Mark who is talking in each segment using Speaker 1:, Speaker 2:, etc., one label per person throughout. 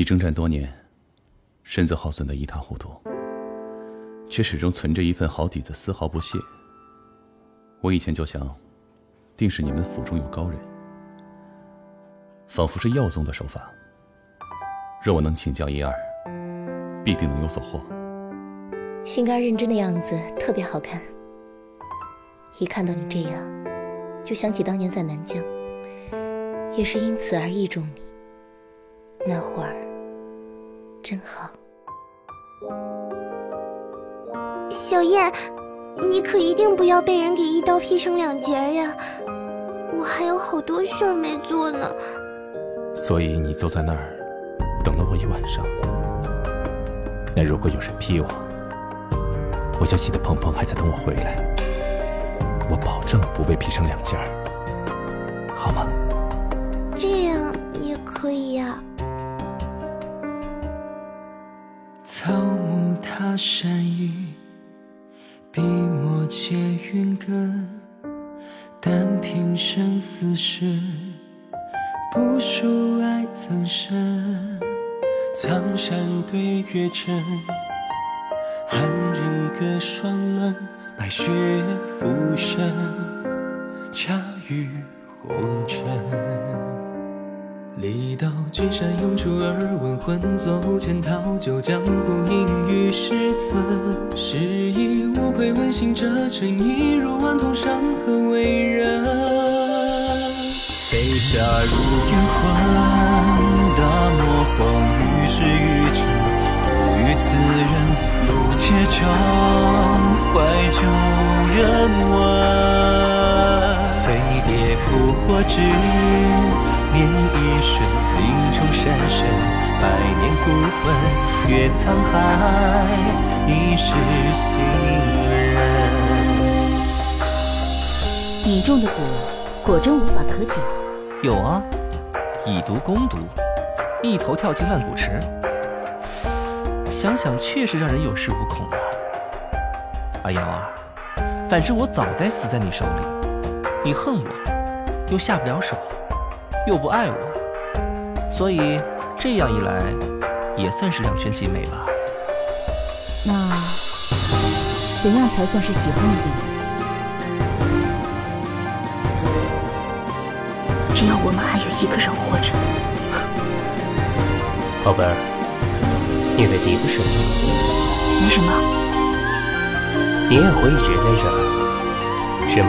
Speaker 1: 你征战多年，身子耗损得一塌糊涂，却始终存着一份好底子，丝毫不懈。我以前就想，定是你们府中有高人，仿佛是药宗的手法。若我能请教一二，必定能有所获。
Speaker 2: 心肝认真的样子特别好看，一看到你这样，就想起当年在南疆，也是因此而意中你。那会儿真好。
Speaker 3: 小燕，你可一定不要被人给一刀劈成两截呀！我还有好多事儿没做呢。
Speaker 4: 所以你坐在那儿等了我一晚上。那如果有人劈我，我就记得鹏鹏还在等我回来。我保证不被劈成两截儿，好吗？
Speaker 3: 这样也可以呀。
Speaker 5: 草木踏山雨，笔墨皆云根。但凭生死事，不数爱曾深。苍山对月沉，寒人隔霜冷，白雪浮生，恰遇红尘。离岛君山涌出耳闻，魂走千涛酒，江湖隐于史存。失意无愧，问行者尘一如顽童，山河为人。飞沙如玉魂，大漠荒雨是玉尘，不与此人，路且长，怀旧人闻。飞蝶扑火枝。念一瞬，林中山神，百年孤魂，越沧海，一世行人。
Speaker 2: 你种的蛊，果真无法可解？
Speaker 6: 有啊，以毒攻毒，一头跳进万古池。想想确实让人有恃无恐啊。阿瑶啊，反正我早该死在你手里，你恨我，又下不了手。又不爱我，所以这样一来，也算是两全其美吧。
Speaker 2: 那怎样才算是喜欢你？只要我们还有一个人活着。
Speaker 7: 宝贝儿，你在嘀咕什么？
Speaker 2: 没什么。
Speaker 7: 你也会一直在这儿，是吗？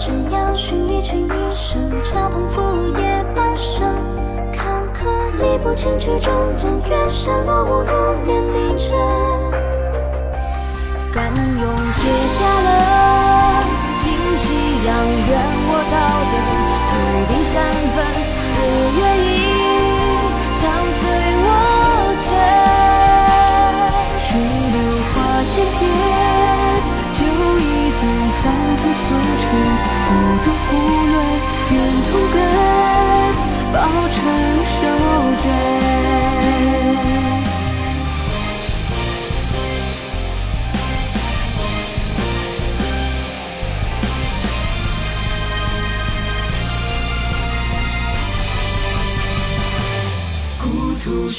Speaker 3: 正要寻一曲《一生》恰碰拂叶半生，坎坷理不清。曲中人远山落雾，入眠离尘。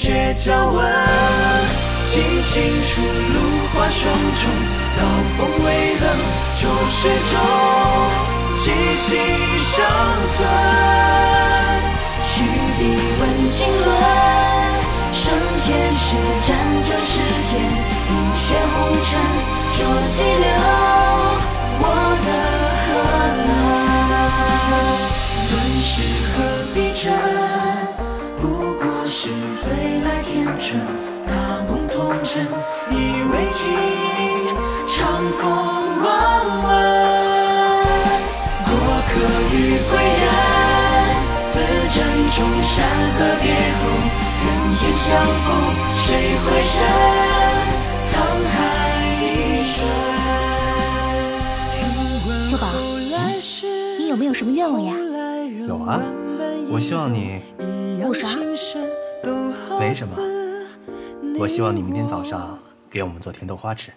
Speaker 5: 故土血脚纹，尽情出芦花霜中。刀锋微冷，注视中，气息尚存。
Speaker 3: 续笔问经纶，生前是战这世间，饮血红尘，浊激流，
Speaker 5: 情长风往晚，过客与归人。秋宝，你有没有什么愿望呀？
Speaker 8: 有啊，我希望你，
Speaker 5: 不啥，
Speaker 8: 没什么，我希望你明天早上。给我们做甜豆花吃。